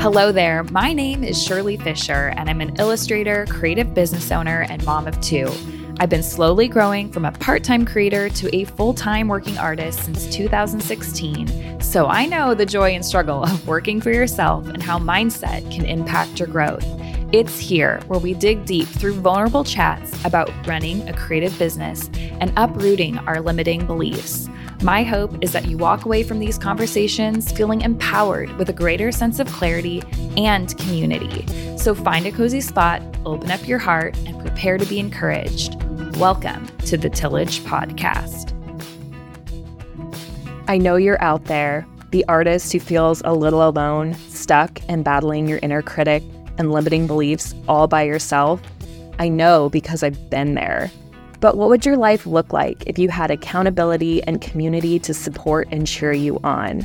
Hello there. My name is Shirley Fisher, and I'm an illustrator, creative business owner, and mom of two. I've been slowly growing from a part time creator to a full time working artist since 2016, so I know the joy and struggle of working for yourself and how mindset can impact your growth. It's here where we dig deep through vulnerable chats about running a creative business and uprooting our limiting beliefs. My hope is that you walk away from these conversations feeling empowered with a greater sense of clarity and community. So find a cozy spot, open up your heart, and prepare to be encouraged. Welcome to the Tillage Podcast. I know you're out there, the artist who feels a little alone, stuck, and battling your inner critic and limiting beliefs all by yourself. I know because I've been there. But what would your life look like if you had accountability and community to support and cheer you on?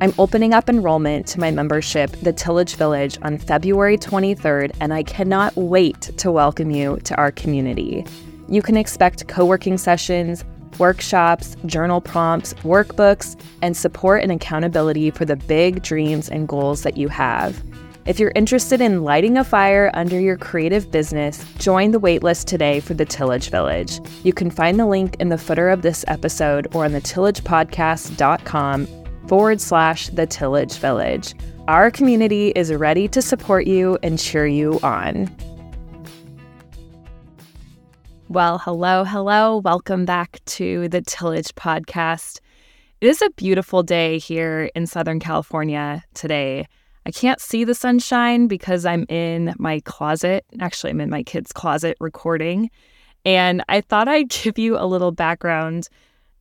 I'm opening up enrollment to my membership, The Tillage Village, on February 23rd, and I cannot wait to welcome you to our community. You can expect co working sessions, workshops, journal prompts, workbooks, and support and accountability for the big dreams and goals that you have. If you're interested in lighting a fire under your creative business, join the waitlist today for the Tillage Village. You can find the link in the footer of this episode or on the tillagepodcast.com forward slash the Tillage Village. Our community is ready to support you and cheer you on. Well, hello, hello. Welcome back to the Tillage Podcast. It is a beautiful day here in Southern California today. I can't see the sunshine because I'm in my closet. Actually, I'm in my kid's closet recording. And I thought I'd give you a little background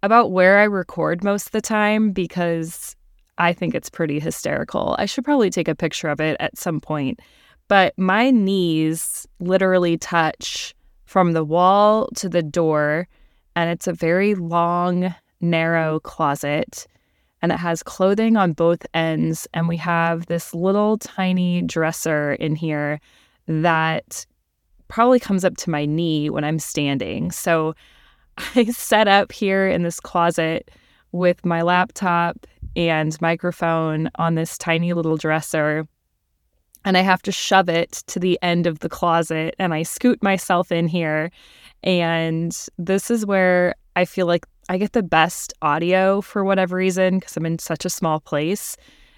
about where I record most of the time because I think it's pretty hysterical. I should probably take a picture of it at some point. But my knees literally touch from the wall to the door, and it's a very long, narrow closet. And it has clothing on both ends. And we have this little tiny dresser in here that probably comes up to my knee when I'm standing. So I set up here in this closet with my laptop and microphone on this tiny little dresser and I have to shove it to the end of the closet and I scoot myself in here. And this is where I feel like I get the best audio for whatever reason because I'm in such a small place.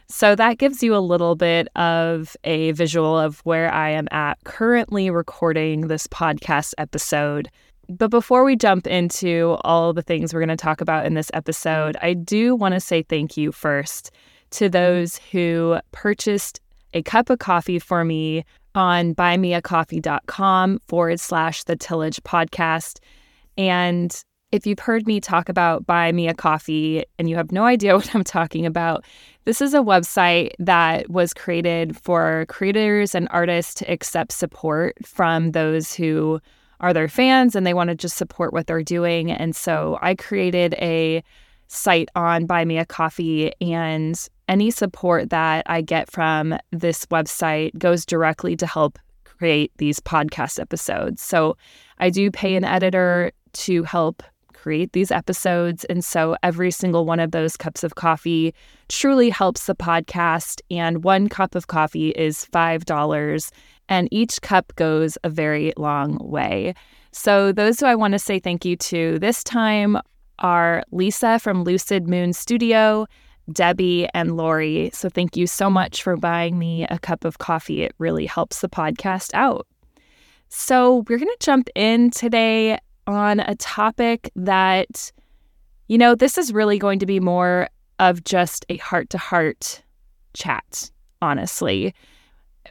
So that gives you a little bit of a visual of where I am at currently recording this podcast episode. But before we jump into all the things we're going to talk about in this episode, I do want to say thank you first to those who purchased a cup of coffee for me on buymeacoffee.com forward slash the tillage podcast. And if you've heard me talk about Buy Me a Coffee and you have no idea what I'm talking about, this is a website that was created for creators and artists to accept support from those who are their fans and they want to just support what they're doing. And so I created a site on Buy Me a Coffee and any support that I get from this website goes directly to help create these podcast episodes. So I do pay an editor to help create these episodes. And so every single one of those cups of coffee truly helps the podcast. And one cup of coffee is $5. And each cup goes a very long way. So, those who I want to say thank you to this time are Lisa from Lucid Moon Studio, Debbie and Lori. So thank you so much for buying me a cup of coffee. It really helps the podcast out. So we're going to jump in today on a topic that, you know, this is really going to be more of just a heart to heart chat, honestly,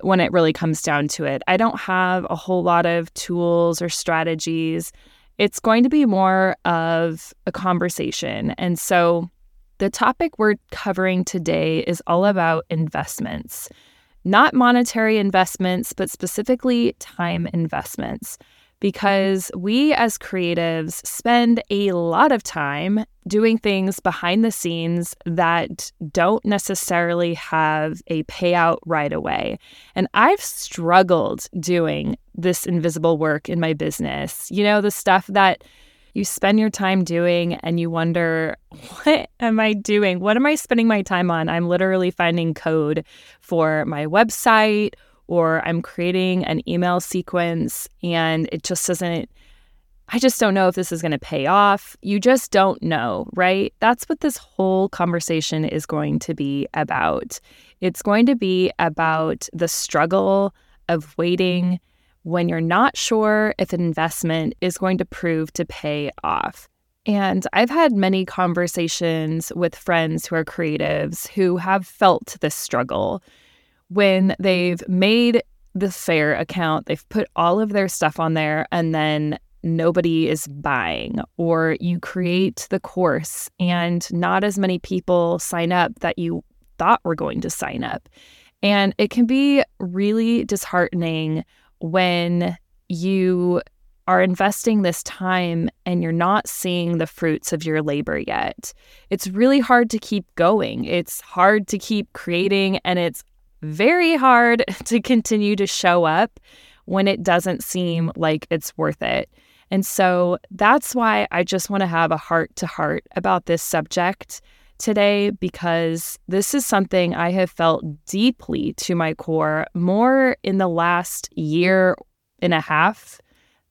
when it really comes down to it. I don't have a whole lot of tools or strategies. It's going to be more of a conversation. And so the topic we're covering today is all about investments, not monetary investments, but specifically time investments because we as creatives spend a lot of time doing things behind the scenes that don't necessarily have a payout right away. And I've struggled doing this invisible work in my business. You know, the stuff that you spend your time doing and you wonder, what am I doing? What am I spending my time on? I'm literally finding code for my website or I'm creating an email sequence and it just doesn't I just don't know if this is going to pay off. You just don't know, right? That's what this whole conversation is going to be about. It's going to be about the struggle of waiting when you're not sure if an investment is going to prove to pay off. And I've had many conversations with friends who are creatives who have felt this struggle when they've made the Faire account, they've put all of their stuff on there, and then nobody is buying, or you create the course and not as many people sign up that you thought were going to sign up. And it can be really disheartening when you are investing this time and you're not seeing the fruits of your labor yet. It's really hard to keep going. It's hard to keep creating, and it's very hard to continue to show up when it doesn't seem like it's worth it. And so that's why I just want to have a heart to heart about this subject today because this is something I have felt deeply to my core more in the last year and a half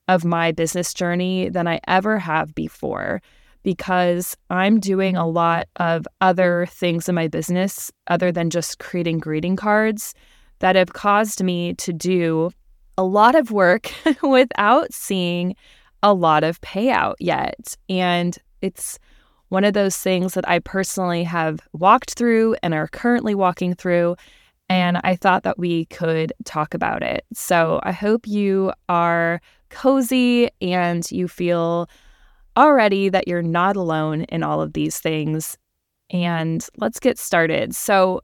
of my business journey than I ever have before because I'm doing a lot of other things in my business other than just creating greeting cards that have caused me to do a lot of work without seeing a lot of payout yet. And it's one of those things that I personally have walked through and are currently walking through. And I thought that we could talk about it. So I hope you are cozy and you feel already that you're not alone in all of these things. And let's get started. So,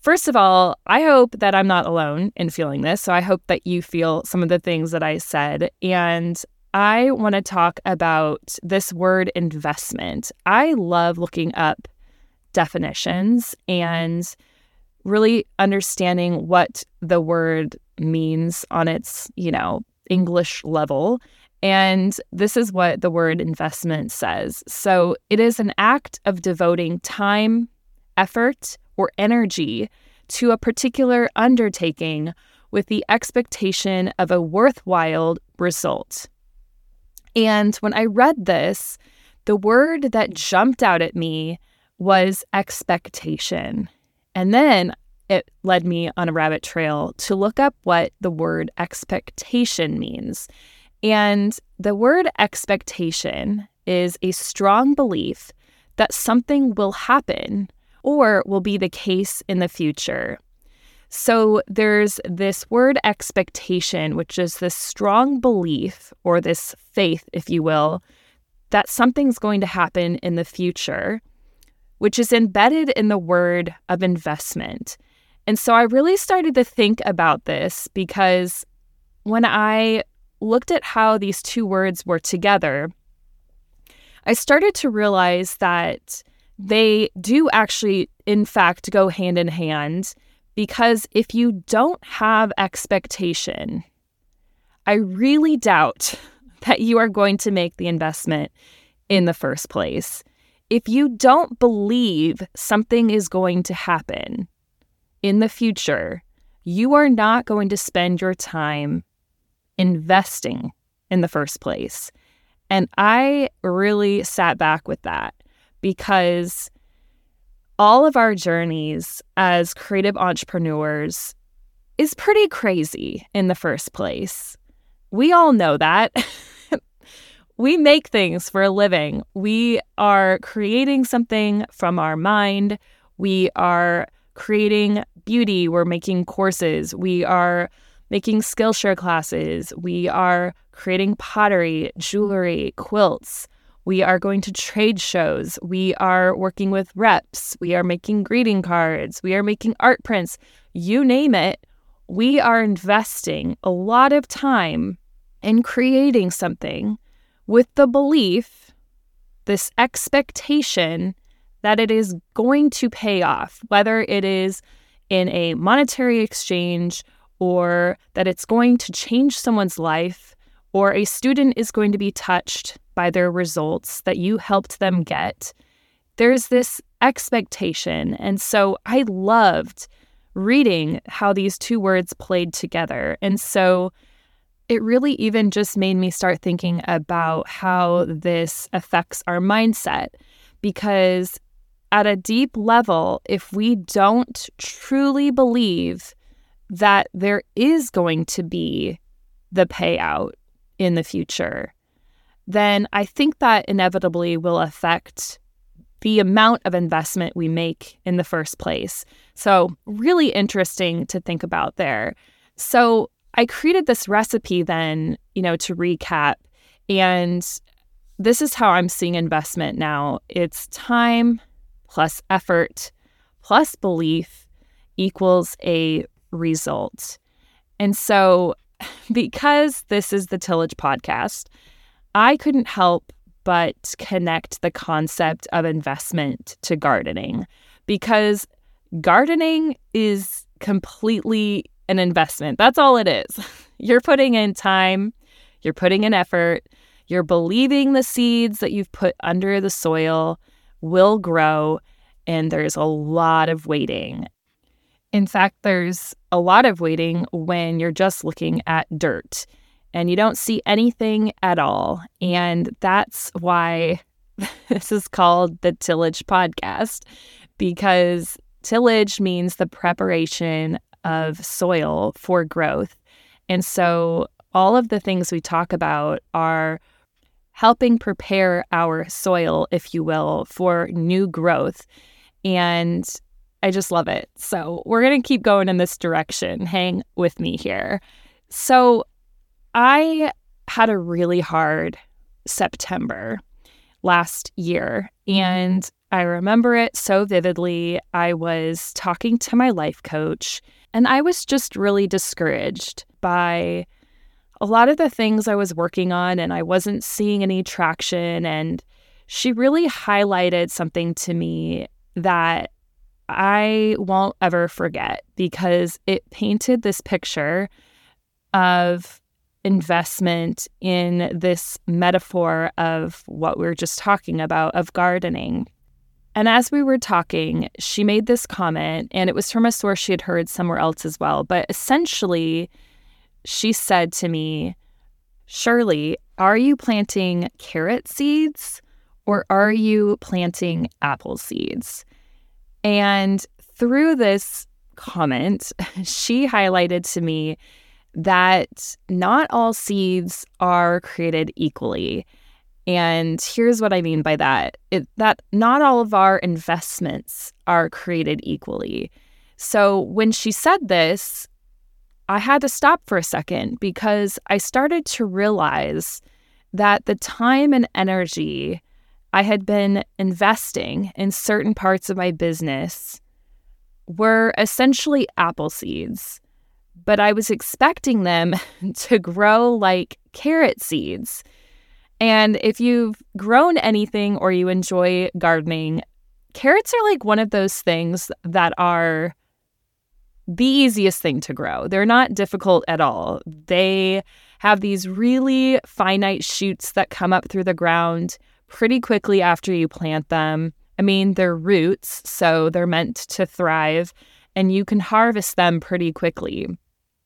First of all, I hope that I'm not alone in feeling this. So I hope that you feel some of the things that I said. And I want to talk about this word investment. I love looking up definitions and really understanding what the word means on its, you know, English level. And this is what the word investment says. So it is an act of devoting time, effort, or energy to a particular undertaking with the expectation of a worthwhile result. And when I read this, the word that jumped out at me was expectation. And then it led me on a rabbit trail to look up what the word expectation means. And the word expectation is a strong belief that something will happen or will be the case in the future. So there's this word expectation, which is this strong belief or this faith, if you will, that something's going to happen in the future, which is embedded in the word of investment. And so I really started to think about this because when I looked at how these two words were together, I started to realize that they do actually, in fact, go hand in hand because if you don't have expectation, I really doubt that you are going to make the investment in the first place. If you don't believe something is going to happen in the future, you are not going to spend your time investing in the first place. And I really sat back with that because all of our journeys as creative entrepreneurs is pretty crazy in the first place. We all know that. we make things for a living. We are creating something from our mind. We are creating beauty. We're making courses. We are making Skillshare classes. We are creating pottery, jewelry, quilts. We are going to trade shows. We are working with reps. We are making greeting cards. We are making art prints. You name it. We are investing a lot of time in creating something with the belief, this expectation that it is going to pay off, whether it is in a monetary exchange or that it's going to change someone's life or a student is going to be touched by their results that you helped them get, there's this expectation. And so I loved reading how these two words played together. And so it really even just made me start thinking about how this affects our mindset. Because at a deep level, if we don't truly believe that there is going to be the payout in the future, then I think that inevitably will affect the amount of investment we make in the first place. So, really interesting to think about there. So, I created this recipe then, you know, to recap. And this is how I'm seeing investment now it's time plus effort plus belief equals a result. And so, because this is the Tillage podcast, I couldn't help but connect the concept of investment to gardening because gardening is completely an investment. That's all it is. You're putting in time, you're putting in effort, you're believing the seeds that you've put under the soil will grow, and there's a lot of waiting. In fact, there's a lot of waiting when you're just looking at dirt and you don't see anything at all. And that's why this is called the Tillage Podcast, because tillage means the preparation of soil for growth. And so all of the things we talk about are helping prepare our soil, if you will, for new growth. And I just love it. So we're going to keep going in this direction. Hang with me here. So I had a really hard September last year. And I remember it so vividly. I was talking to my life coach, and I was just really discouraged by a lot of the things I was working on, and I wasn't seeing any traction. And she really highlighted something to me that I won't ever forget because it painted this picture of investment in this metaphor of what we were just talking about of gardening. And as we were talking, she made this comment, and it was from a source she had heard somewhere else as well. But essentially, she said to me, Shirley, are you planting carrot seeds or are you planting apple seeds? And through this comment, she highlighted to me that not all seeds are created equally. And here's what I mean by that it, that not all of our investments are created equally. So when she said this, I had to stop for a second because I started to realize that the time and energy I had been investing in certain parts of my business were essentially apple seeds but I was expecting them to grow like carrot seeds. And if you've grown anything or you enjoy gardening, carrots are like one of those things that are the easiest thing to grow. They're not difficult at all. They have these really finite shoots that come up through the ground pretty quickly after you plant them. I mean, they're roots, so they're meant to thrive, and you can harvest them pretty quickly.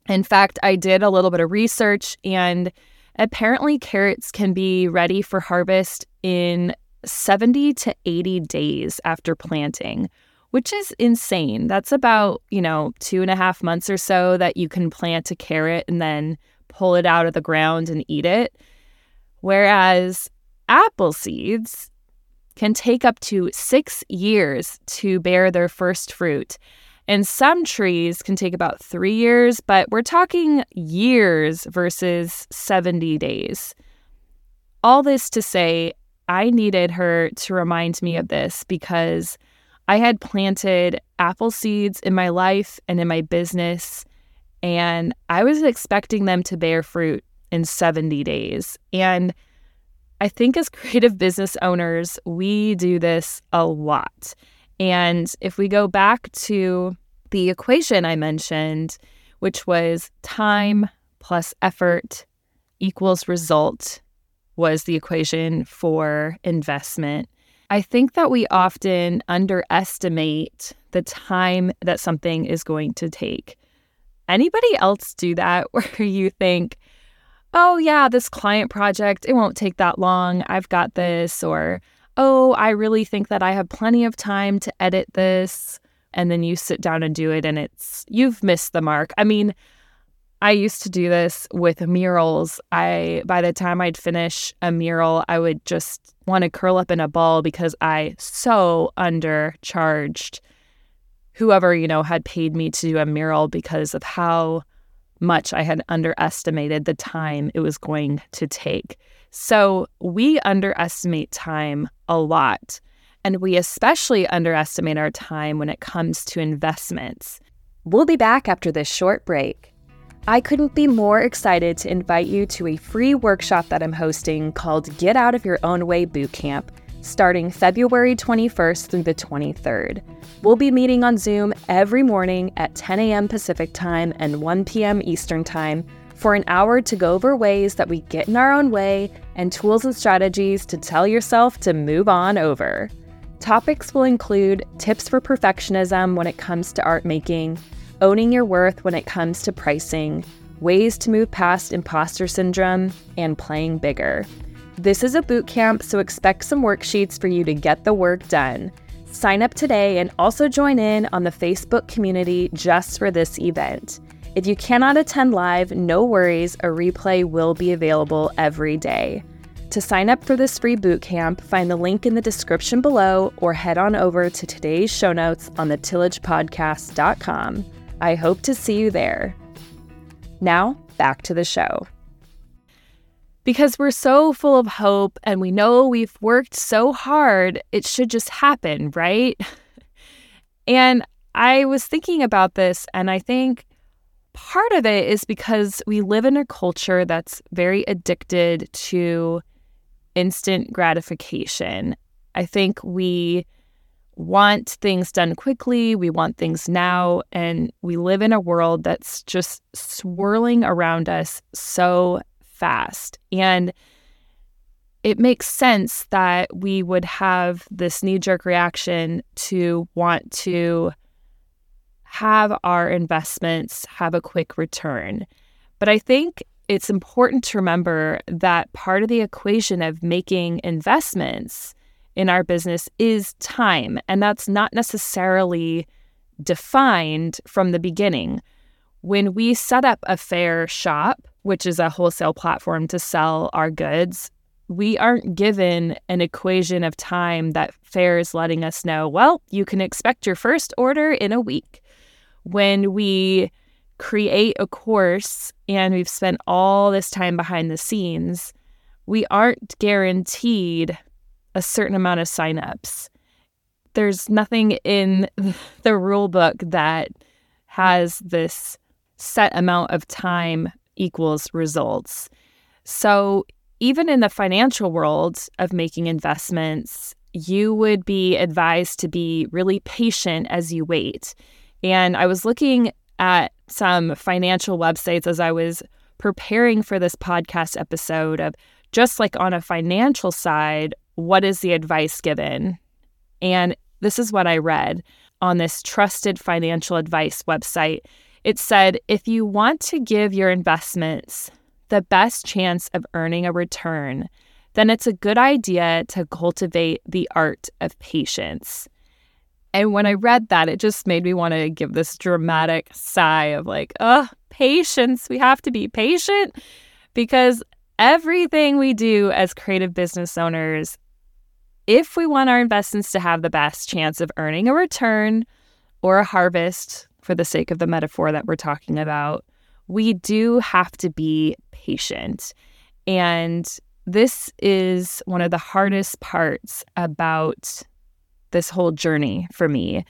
In fact, I did a little bit of research, and apparently, carrots can be ready for harvest in 70 to 80 days after planting, which is insane. That's about, you know, two and a half months or so that you can plant a carrot and then pull it out of the ground and eat it. Whereas apple seeds can take up to six years to bear their first fruit. And some trees can take about three years, but we're talking years versus 70 days. All this to say, I needed her to remind me of this because I had planted apple seeds in my life and in my business, and I was expecting them to bear fruit in 70 days. And I think as creative business owners, we do this a lot. And if we go back to the equation I mentioned, which was time plus effort equals result was the equation for investment. I think that we often underestimate the time that something is going to take. Anybody else do that where you think, oh, yeah, this client project, it won't take that long. I've got this. Or, oh, I really think that I have plenty of time to edit this. And then you sit down and do it and it's, you've missed the mark. I mean, I used to do this with murals. I by the time I'd finish a mural, I would just want to curl up in a ball because I so undercharged whoever, you know, had paid me to do a mural because of how much I had underestimated the time it was going to take. So we underestimate time a lot. And we especially underestimate our time when it comes to investments. We'll be back after this short break. I couldn't be more excited to invite you to a free workshop that I'm hosting called Get Out of Your Own Way Bootcamp, starting February 21st through the 23rd. We'll be meeting on Zoom every morning at 10 a.m. Pacific Time and 1 p.m. Eastern Time for an hour to go over ways that we get in our own way and tools and strategies to tell yourself to move on over. Topics will include tips for perfectionism when it comes to art making owning your worth when it comes to pricing, ways to move past imposter syndrome, and playing bigger. This is a boot camp, so expect some worksheets for you to get the work done. Sign up today and also join in on the Facebook community just for this event. If you cannot attend live, no worries, a replay will be available every day. To sign up for this free boot camp, find the link in the description below or head on over to today's show notes on the tillagepodcast.com. I hope to see you there. Now, back to the show. Because we're so full of hope and we know we've worked so hard, it should just happen, right? and I was thinking about this, and I think part of it is because we live in a culture that's very addicted to instant gratification. I think we want things done quickly, we want things now, and we live in a world that's just swirling around us so fast. And it makes sense that we would have this knee jerk reaction to want to have our investments have a quick return. But I think it's important to remember that part of the equation of making investments in our business is time. And that's not necessarily defined from the beginning. When we set up a Faire shop, which is a wholesale platform to sell our goods, we aren't given an equation of time that Faire is letting us know, well, you can expect your first order in a week. When we create a course and we've spent all this time behind the scenes, we aren't guaranteed a certain amount of signups. There's nothing in the rule book that has this set amount of time equals results. So, even in the financial world of making investments, you would be advised to be really patient as you wait. And I was looking at some financial websites as I was preparing for this podcast episode of just like on a financial side, what is the advice given? And this is what I read on this trusted financial advice website. It said if you want to give your investments the best chance of earning a return, then it's a good idea to cultivate the art of patience. And when I read that, it just made me want to give this dramatic sigh of like, oh, patience. We have to be patient because everything we do as creative business owners if we want our investments to have the best chance of earning a return or a harvest, for the sake of the metaphor that we're talking about, we do have to be patient. And this is one of the hardest parts about this whole journey for me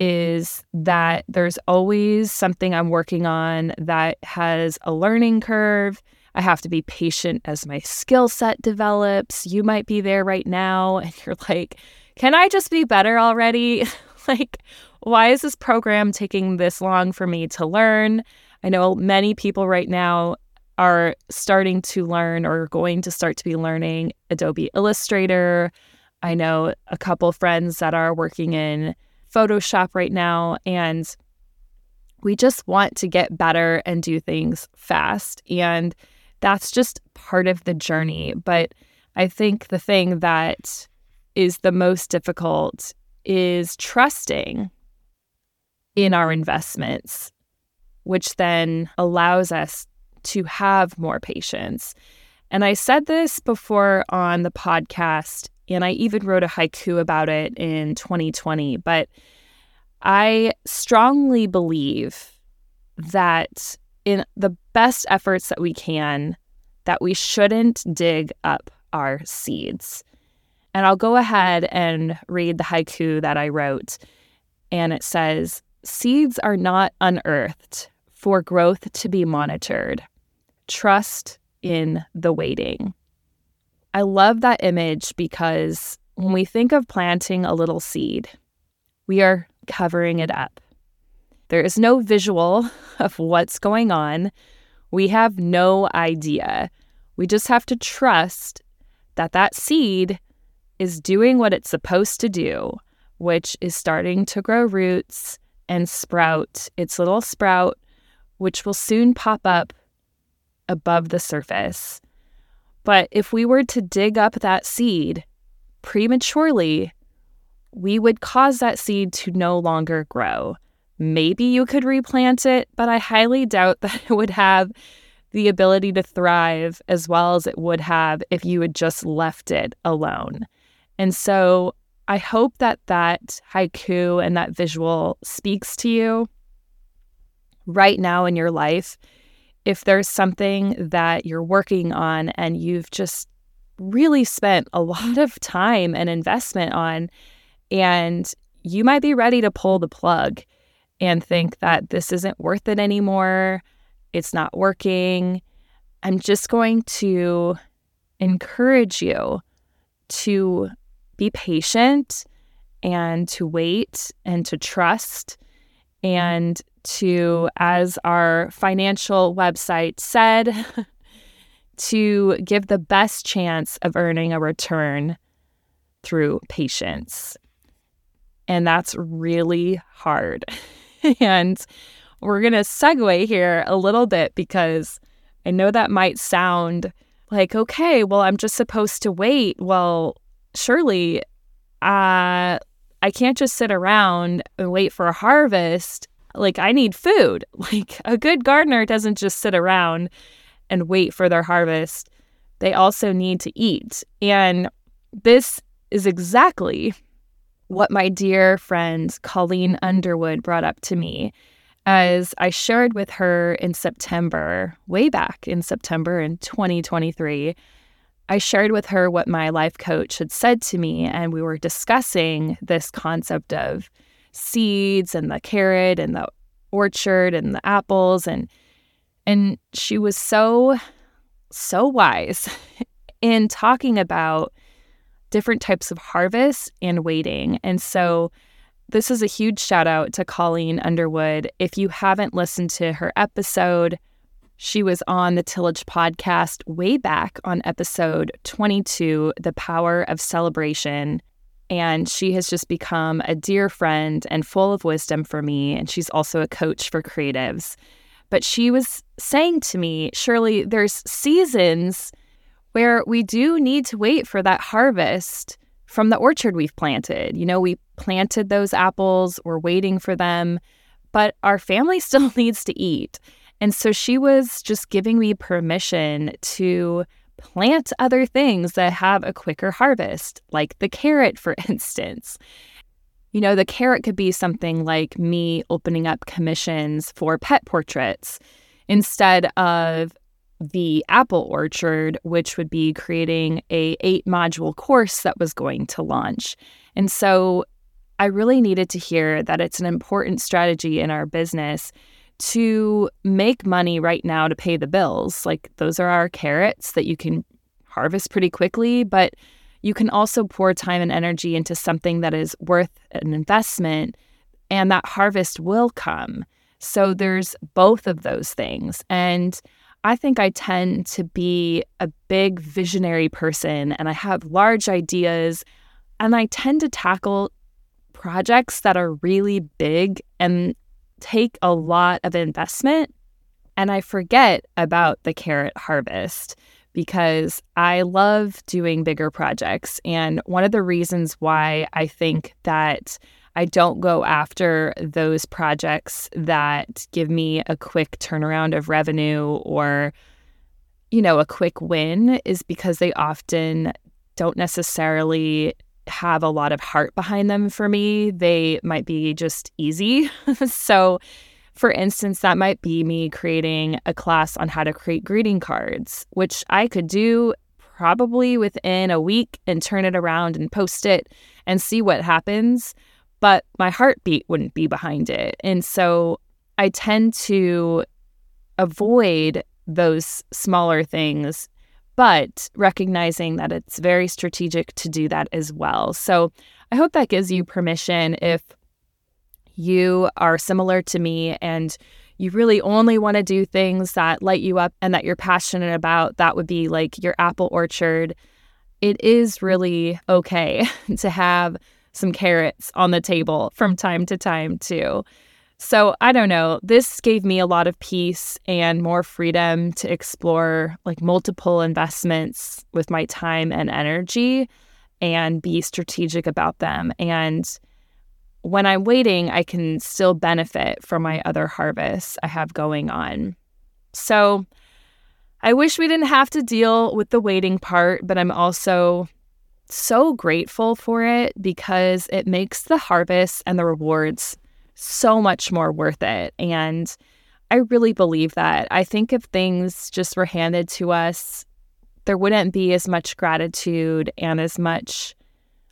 is that there's always something I'm working on that has a learning curve I have to be patient as my skill set develops. You might be there right now and you're like, can I just be better already? like, why is this program taking this long for me to learn? I know many people right now are starting to learn or going to start to be learning Adobe Illustrator. I know a couple friends that are working in Photoshop right now, and we just want to get better and do things fast. And that's just part of the journey. But I think the thing that is the most difficult is trusting in our investments, which then allows us to have more patience. And I said this before on the podcast, and I even wrote a haiku about it in 2020. But I strongly believe that in the best efforts that we can, that we shouldn't dig up our seeds. And I'll go ahead and read the haiku that I wrote. And it says Seeds are not unearthed for growth to be monitored. Trust in the waiting. I love that image because when we think of planting a little seed, we are covering it up. There is no visual of what's going on. We have no idea. We just have to trust that that seed is doing what it's supposed to do, which is starting to grow roots and sprout its little sprout, which will soon pop up above the surface. But if we were to dig up that seed prematurely, we would cause that seed to no longer grow. Maybe you could replant it, but I highly doubt that it would have the ability to thrive as well as it would have if you had just left it alone. And so I hope that that haiku and that visual speaks to you right now in your life. If there's something that you're working on and you've just really spent a lot of time and investment on, and you might be ready to pull the plug and think that this isn't worth it anymore, it's not working. I'm just going to encourage you to be patient and to wait and to trust and to, as our financial website said, to give the best chance of earning a return through patience. And that's really hard. and we're going to segue here a little bit because I know that might sound like, okay, well, I'm just supposed to wait. Well, surely uh, I can't just sit around and wait for a harvest. Like, I need food. Like, a good gardener doesn't just sit around and wait for their harvest, they also need to eat. And this is exactly what my dear friend Colleen Underwood brought up to me as I shared with her in September, way back in September in 2023. I shared with her what my life coach had said to me, and we were discussing this concept of seeds and the carrot and the orchard and the apples and and she was so so wise in talking about different types of harvests and waiting. And so this is a huge shout out to Colleen Underwood. If you haven't listened to her episode, she was on the Tillage podcast way back on episode 22, The Power of Celebration. And she has just become a dear friend and full of wisdom for me. And she's also a coach for creatives. But she was saying to me, Shirley, there's seasons where we do need to wait for that harvest from the orchard we've planted. You know, we planted those apples, we're waiting for them, but our family still needs to eat. And so she was just giving me permission to plant other things that have a quicker harvest, like the carrot, for instance. You know, the carrot could be something like me opening up commissions for pet portraits instead of the apple orchard which would be creating a eight module course that was going to launch and so i really needed to hear that it's an important strategy in our business to make money right now to pay the bills. Like those are our carrots that you can harvest pretty quickly, but you can also pour time and energy into something that is worth an investment and that harvest will come. So there's both of those things. And I think I tend to be a big visionary person and I have large ideas and I tend to tackle projects that are really big and take a lot of investment. And I forget about the carrot harvest because I love doing bigger projects. And one of the reasons why I think that I don't go after those projects that give me a quick turnaround of revenue or, you know, a quick win is because they often don't necessarily have a lot of heart behind them for me. They might be just easy. so, for instance, that might be me creating a class on how to create greeting cards, which I could do probably within a week and turn it around and post it and see what happens but my heartbeat wouldn't be behind it. And so I tend to avoid those smaller things, but recognizing that it's very strategic to do that as well. So I hope that gives you permission if you are similar to me and you really only want to do things that light you up and that you're passionate about. That would be like your apple orchard. It is really okay to have some carrots on the table from time to time, too. So I don't know. This gave me a lot of peace and more freedom to explore like multiple investments with my time and energy and be strategic about them. And when I'm waiting, I can still benefit from my other harvests I have going on. So I wish we didn't have to deal with the waiting part, but I'm also so grateful for it because it makes the harvests and the rewards so much more worth it. And I really believe that. I think if things just were handed to us, there wouldn't be as much gratitude and as much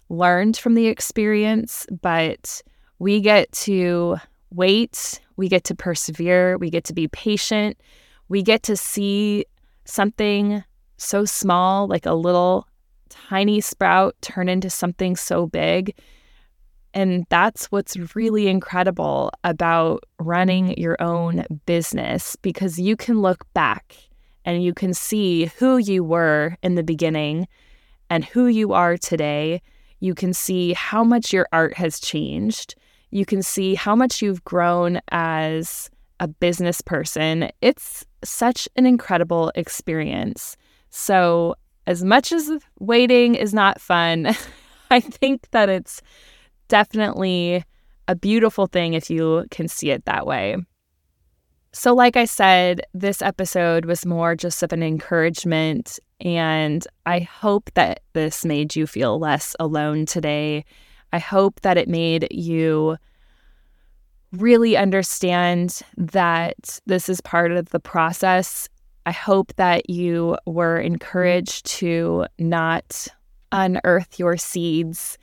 learned from the experience, but we get to wait, we get to persevere, we get to be patient, we get to see something so small, like a little tiny sprout turn into something so big. And that's what's really incredible about running your own business because you can look back and you can see who you were in the beginning and who you are today. You can see how much your art has changed. You can see how much you've grown as a business person. It's such an incredible experience. So as much as waiting is not fun, I think that it's definitely a beautiful thing if you can see it that way. So, like I said, this episode was more just of an encouragement, and I hope that this made you feel less alone today. I hope that it made you really understand that this is part of the process I hope that you were encouraged to not unearth your seeds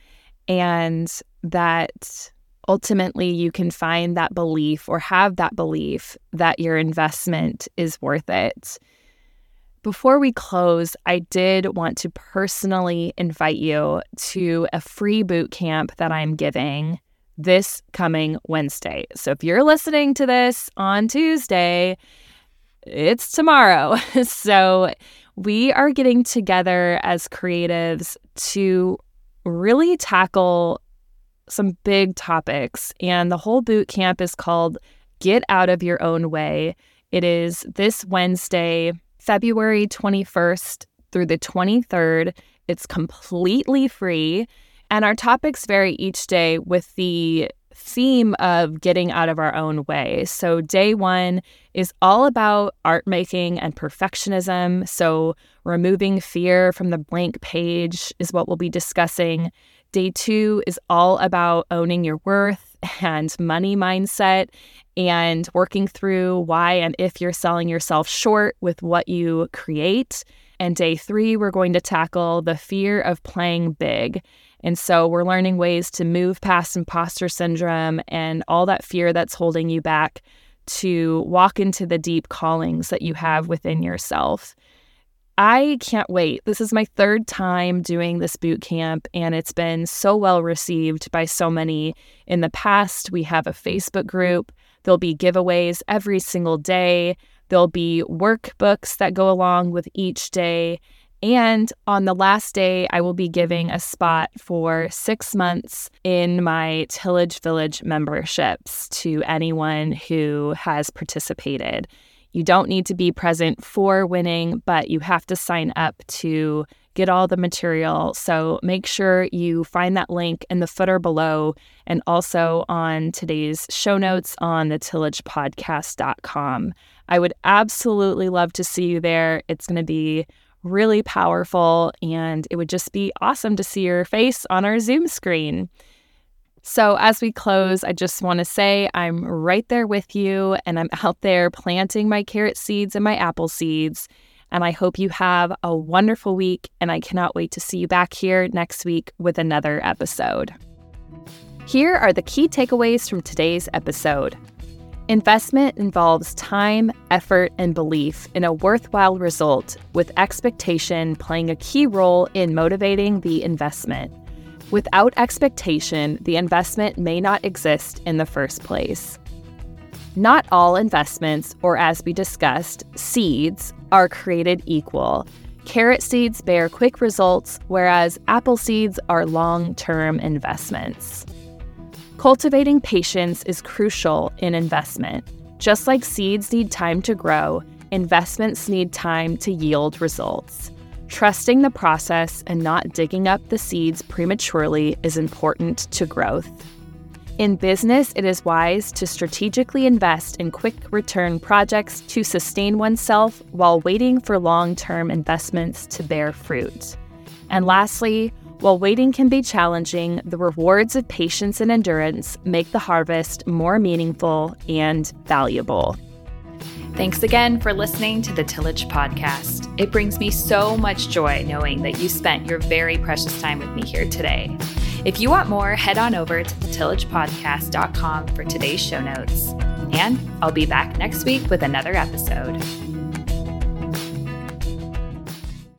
and that ultimately you can find that belief or have that belief that your investment is worth it. Before we close, I did want to personally invite you to a free boot camp that I'm giving this coming Wednesday. So if you're listening to this on Tuesday, it's tomorrow. so we are getting together as creatives to really tackle some big topics. And the whole boot camp is called Get Out of Your Own Way. It is this Wednesday, February 21st through the 23rd. It's completely free. And our topics vary each day with the theme of getting out of our own way. So, day one is all about art making and perfectionism. So, removing fear from the blank page is what we'll be discussing. Day two is all about owning your worth and money mindset and working through why and if you're selling yourself short with what you create. And day three, we're going to tackle the fear of playing big. And so we're learning ways to move past imposter syndrome and all that fear that's holding you back to walk into the deep callings that you have within yourself. I can't wait. This is my third time doing this boot camp, and it's been so well received by so many. In the past, we have a Facebook group. There'll be giveaways every single day. There'll be workbooks that go along with each day. And on the last day, I will be giving a spot for six months in my Tillage Village memberships to anyone who has participated. You don't need to be present for winning, but you have to sign up to get all the material. So make sure you find that link in the footer below and also on today's show notes on the tillagepodcast.com. I would absolutely love to see you there. It's going to be really powerful and it would just be awesome to see your face on our Zoom screen. So, as we close, I just want to say I'm right there with you and I'm out there planting my carrot seeds and my apple seeds. And I hope you have a wonderful week. And I cannot wait to see you back here next week with another episode. Here are the key takeaways from today's episode. Investment involves time, effort, and belief in a worthwhile result, with expectation playing a key role in motivating the investment. Without expectation, the investment may not exist in the first place. Not all investments, or as we discussed, seeds, are created equal. Carrot seeds bear quick results, whereas apple seeds are long term investments. Cultivating patience is crucial in investment. Just like seeds need time to grow, investments need time to yield results. Trusting the process and not digging up the seeds prematurely is important to growth. In business, it is wise to strategically invest in quick return projects to sustain oneself while waiting for long term investments to bear fruit. And lastly, while waiting can be challenging, the rewards of patience and endurance make the harvest more meaningful and valuable. Thanks again for listening to the Tillage Podcast. It brings me so much joy knowing that you spent your very precious time with me here today. If you want more, head on over to thetillagepodcast.com for today's show notes. And I'll be back next week with another episode.